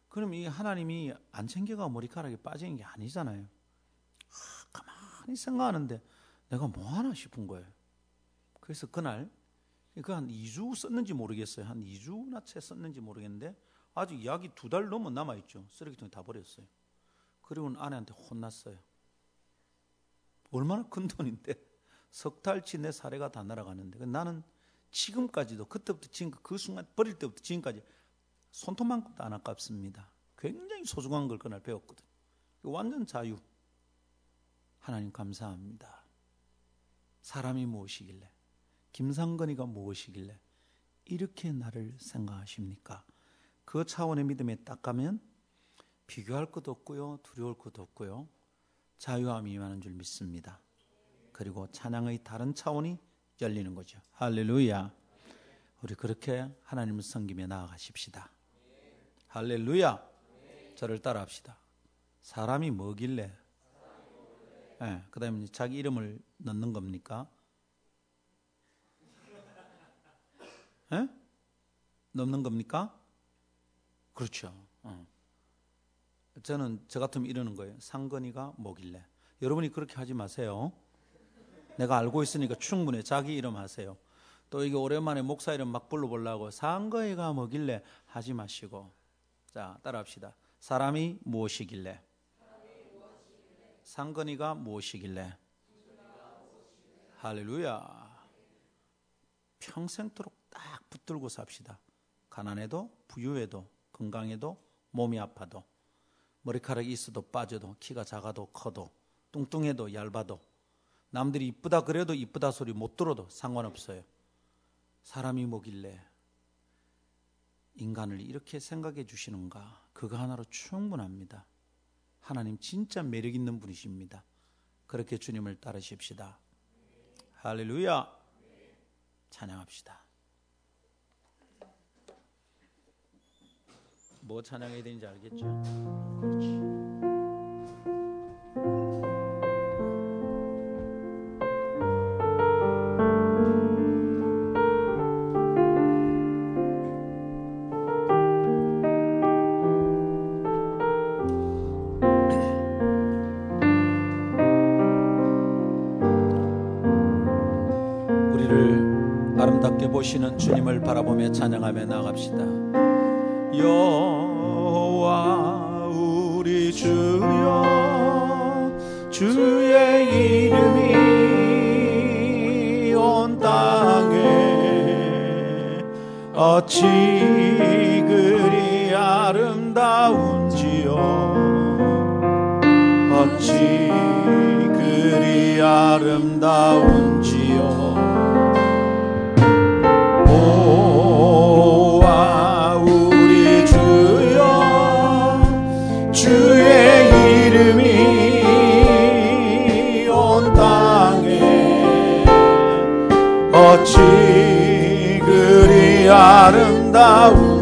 그럼 이 하나님이 안 챙겨가 머리카락이 빠지는 게 아니잖아요. 아, 가만히 생각하는데 내가 뭐 하나 싶은 거예요. 그래서 그날 그 한 2주 썼는지 모르겠어요. 한 2주나 채 썼는지 모르겠는데 아직 약이 두 달 넘어 남아 있죠. 쓰레기통에 다 버렸어요. 그리고 아내한테 혼났어요. 얼마나 큰 돈인데 석 달치 내 사례가 다 날아가는데 나는 지금까지도 그때부터 지금 그 순간 버릴 때부터 지금까지 손톱만큼도 안 아깝습니다. 굉장히 소중한 걸 그날 배웠거든. 완전 자유. 하나님 감사합니다. 사람이 무엇이길래 김상건이가 무엇이길래 이렇게 나를 생각하십니까? 그 차원의 믿음에 딱 가면 비교할 것도 없고요. 두려울 것도 없고요. 자유함이 임하는 줄 믿습니다. 그리고 찬양의 다른 차원이 열리는 거죠. 할렐루야. 우리 그렇게 하나님을 섬기며 나아가십시다. 할렐루야. 저를 따라합시다. 사람이 뭐길래? 네, 그 다음에 자기 이름을 넣는 겁니까? 네? 넣는 겁니까? 그렇죠. 어. 저는 저 같으면 이러는 거예요. 상건이가 뭐길래? 여러분이 그렇게 하지 마세요. 내가 알고 있으니까 충분해. 자기 이름 하세요. 또 이게 오랜만에 목사 이름 막 불러보려고 상거이가 뭐길래 하지 마시고. 자, 따라합시다. 사람이 무엇이길래? 상건이가 무엇이길래? 할렐루야. 평생토록 딱 붙들고 삽시다. 가난해도, 부유해도, 건강해도, 몸이 아파도, 머리카락이 있어도 빠져도, 키가 작아도 커도, 뚱뚱해도 얇아도, 남들이 이쁘다 그래도 이쁘다 소리 못 들어도 상관없어요. 사람이 뭐길래 인간을 이렇게 생각해 주시는가? 그거 하나로 충분합니다. 하나님 진짜 매력 있는 분이십니다. 그렇게 주님을 따르십시다. 할렐루야. 찬양합시다. 뭐 찬양해야 되는지 알겠죠? 그렇지. 보시는 주님을 바라보며 찬양하며 나갑시다. 여호와 우리 주여 주의 이름이 온 땅에 어찌 그리 아름다운지요 어찌 그리 아름다운 아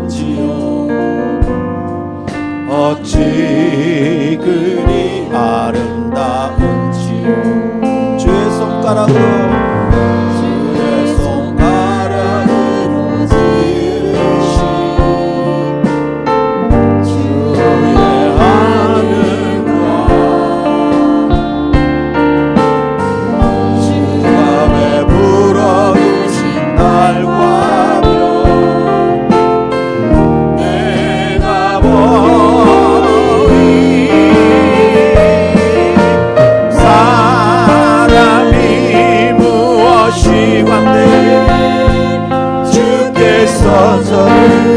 God's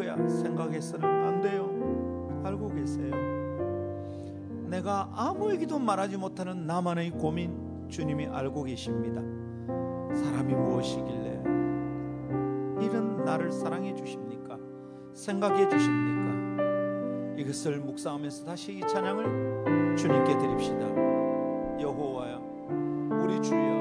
거야 생각해서는 안 돼요. 알고 계세요. 내가 아무에게도 말하지 못하는 나만의 고민 주님이 알고 계십니다. 사람이 무엇이길래 이런 나를 사랑해 주십니까? 생각해 주십니까? 이것을 묵상하면서 다시 이 찬양을 주님께 드립시다. 여호와야, 우리 주여.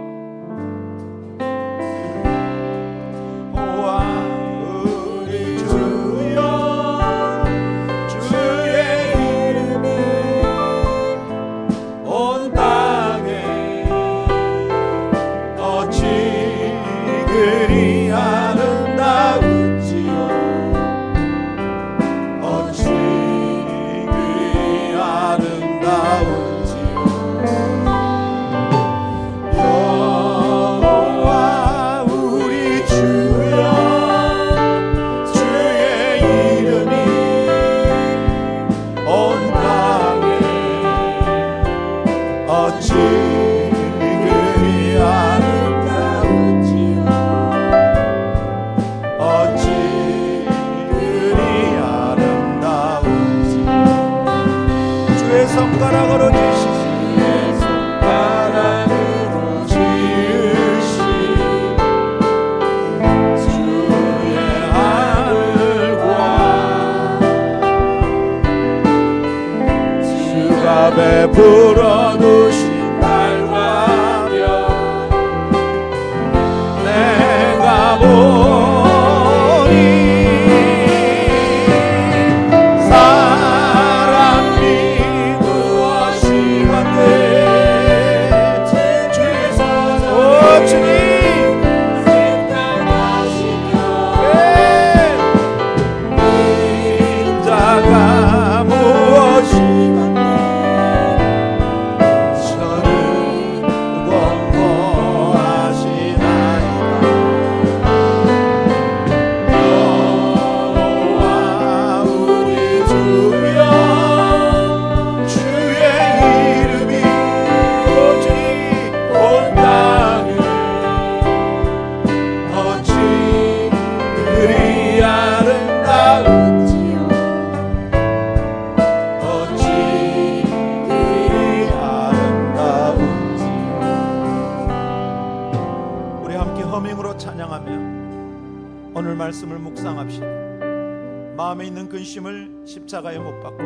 근심을 십자가에 못 박고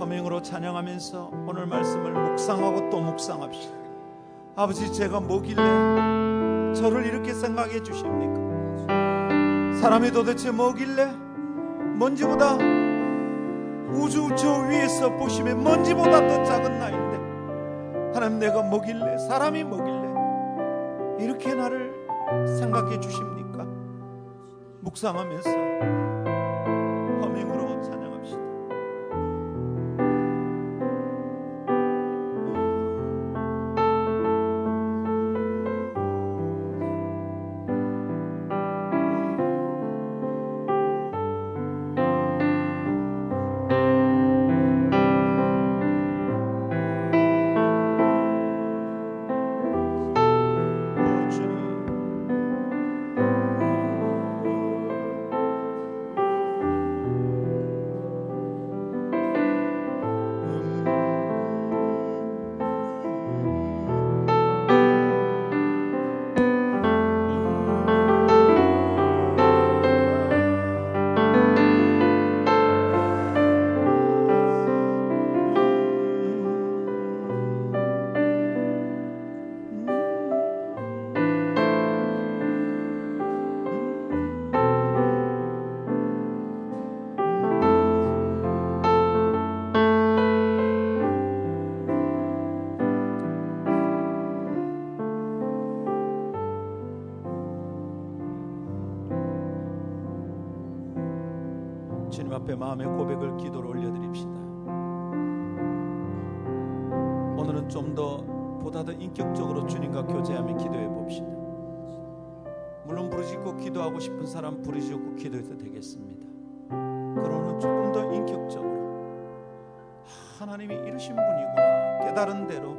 허밍으로 찬양하면서 오늘 말씀을 묵상하고 또 묵상합시다. 아버지 제가 뭐길래 저를 이렇게 생각해 주십니까? 사람이 도대체 뭐길래 먼지보다 우주 저 위에서 보시면 먼지보다 더 작은 나인데 하나님 내가 뭐길래 사람이 뭐길래 이렇게 나를 생각해 주십니까? 묵상하면서 오늘은 좀 더 보다 더 인격적으로 주님과 교제하며 기도해 봅시다. 물론 부르짖고 기도하고 싶은 사람 부르짖고 기도해도 되겠습니다. 그러는 조금 더 인격적으로 하나님이 이러신 분이구나 깨달은 대로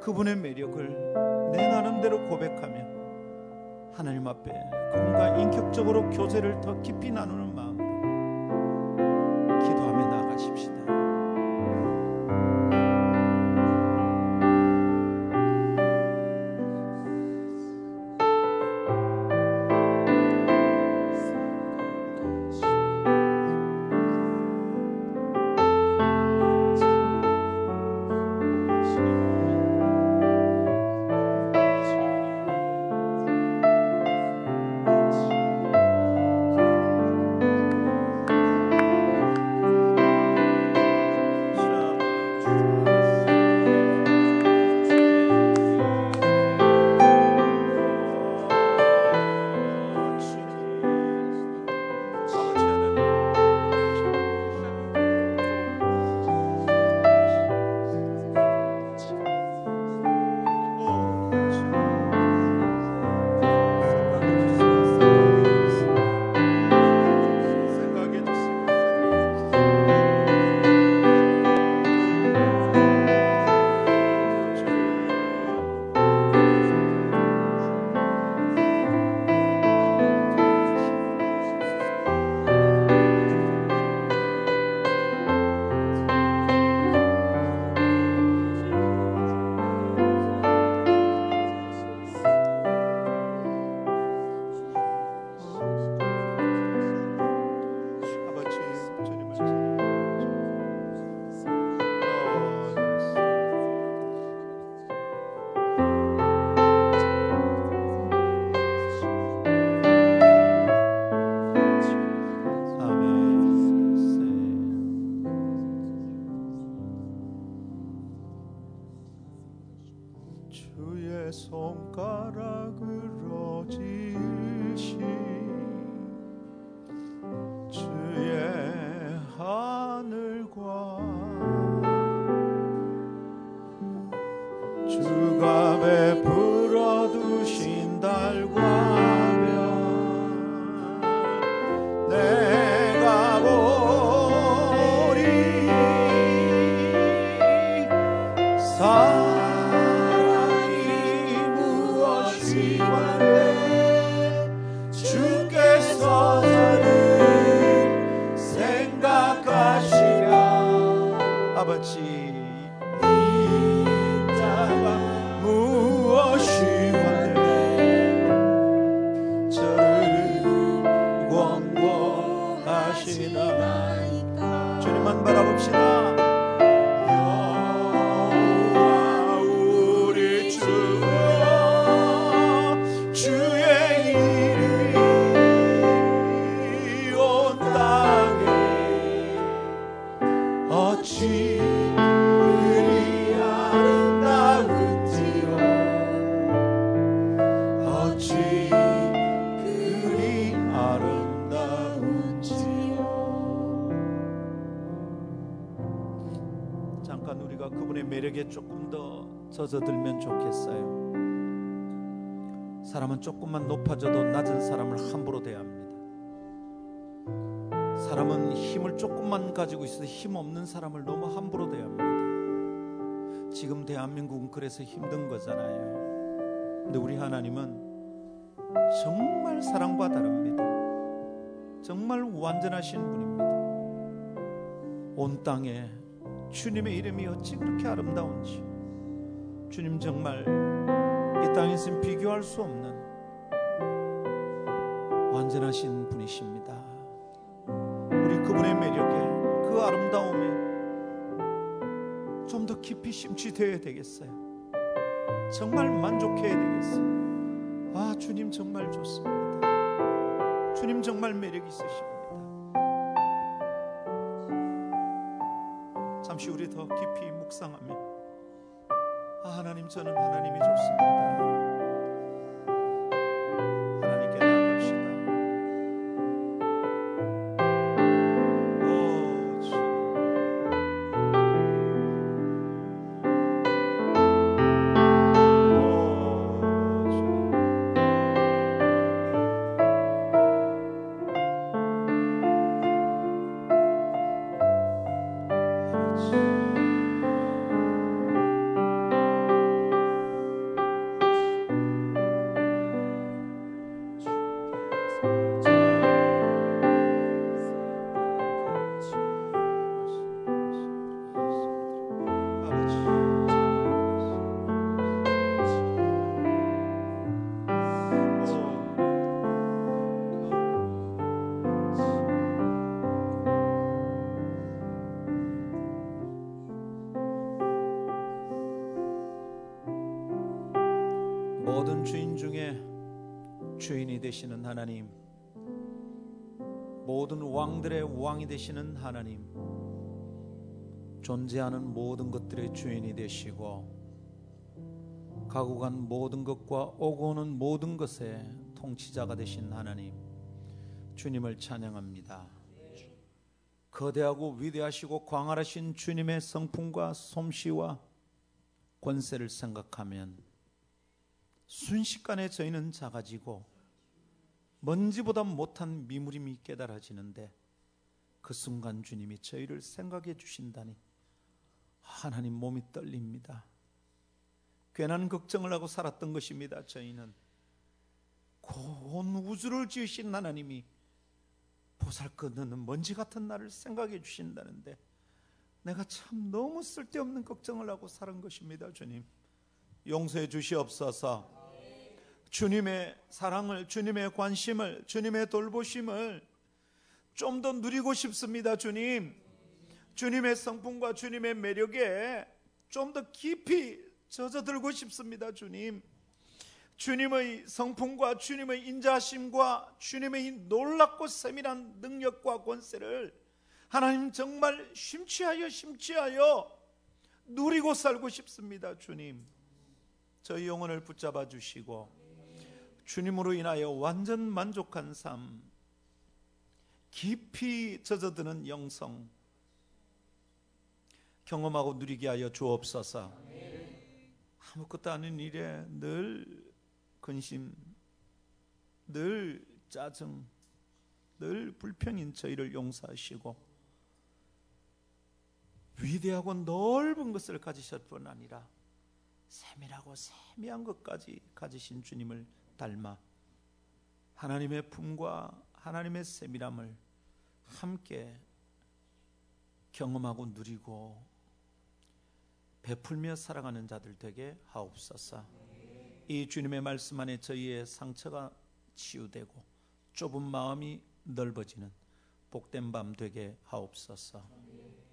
그분의 매력을 내 나름대로 고백하며 하나님 앞에 그분과 인격적으로 교제를 더 깊이 나누는 마음 젖어들면 좋겠어요. 사람은 조금만 높아져도 낮은 사람을 함부로 대합니다. 사람은 힘을 조금만 가지고 있어도 힘 없는 사람을 너무 함부로 대합니다. 지금 대한민국은 그래서 힘든 거잖아요. 근데 우리 하나님은 정말 사랑과 다릅니다. 정말 완전하신 분입니다. 온 땅에 주님의 이름이 어찌 그렇게 아름다운지 주님 정말 이 땅에서 비교할 수 없는 완전하신 분이십니다. 우리 그분의 매력에 그 아름다움에 좀 더 깊이 심취되어야 되겠어요. 정말 만족해야 되겠어요. 아, 주님 정말 좋습니다. 주님 정말 매력 있으십니다. 잠시 우리 더 깊이 묵상하며 하나님 저는 하나님이 좋습니다. 모든 주인 중에 주인이 되시는 하나님, 모든 왕들의 왕이 되시는 하나님, 존재하는 모든 것들의 주인이 되시고, 가고 간 모든 것과 오고 오는 모든 것의 통치자가 되신 하나님, 주님을 찬양합니다. 거대하고 위대하시고 광활하신 주님의 성품과 솜씨와 권세를 생각하면 순식간에 저희는 작아지고 먼지보다 못한 미무림이 깨달아지는데 그 순간 주님이 저희를 생각해 주신다니 하나님 몸이 떨립니다. 괜한 걱정을 하고 살았던 것입니다. 저희는 온 우주를 지으신 하나님이 보살것없는 먼지 같은 나를 생각해 주신다는데 내가 참 너무 쓸데없는 걱정을 하고 살은 것입니다. 주님 용서해 주시옵소서. 주님의 사랑을, 주님의 관심을, 주님의 돌보심을 좀 더 누리고 싶습니다, 주님. 주님의 성품과 주님의 매력에 좀 더 깊이 젖어들고 싶습니다, 주님. 주님의 성품과 주님의 인자심과 주님의 놀랍고 세밀한 능력과 권세를 하나님 정말 심취하여 심취하여 누리고 살고 싶습니다, 주님. 저희 영혼을 붙잡아 주시고 주님으로 인하여 완전 만족한 삶, 깊이 젖어드는 영성 경험하고 누리게 하여 주옵소서. 아무것도 아닌 일에 늘 근심, 늘 짜증, 늘 불평인 저희를 용서하시고 위대하고 넓은 것을 가지실 뿐 아니라 세밀하고 세미한 것까지 가지신 주님을 닮아 하나님의 품과 하나님의 세밀함을 함께 경험하고 누리고 베풀며 살아가는 자들 되게 하옵소서. 이 주님의 말씀 안에 저희의 상처가 치유되고 좁은 마음이 넓어지는 복된 밤 되게 하옵소서.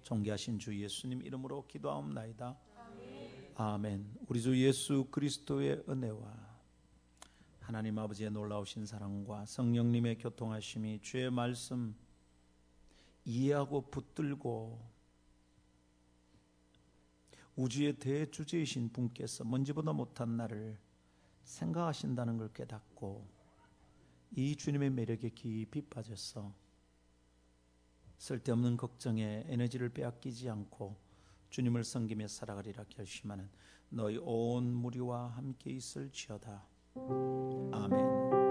존귀하신 주 예수님 이름으로 기도하옵나이다. 아멘. 우리 주 예수 그리스도의 은혜와 하나님 아버지의 놀라우신 사랑과 성령님의 교통하심이 주의 말씀 이해하고 붙들고 우주의 대주제이신 분께서 먼지보다 못한 나를 생각하신다는 걸 깨닫고 이 주님의 매력에 깊이 빠져서 쓸데없는 걱정에 에너지를 빼앗기지 않고 주님을 섬기며 살아가리라 결심하는 너희 온 무리와 함께 있을지어다. 아멘.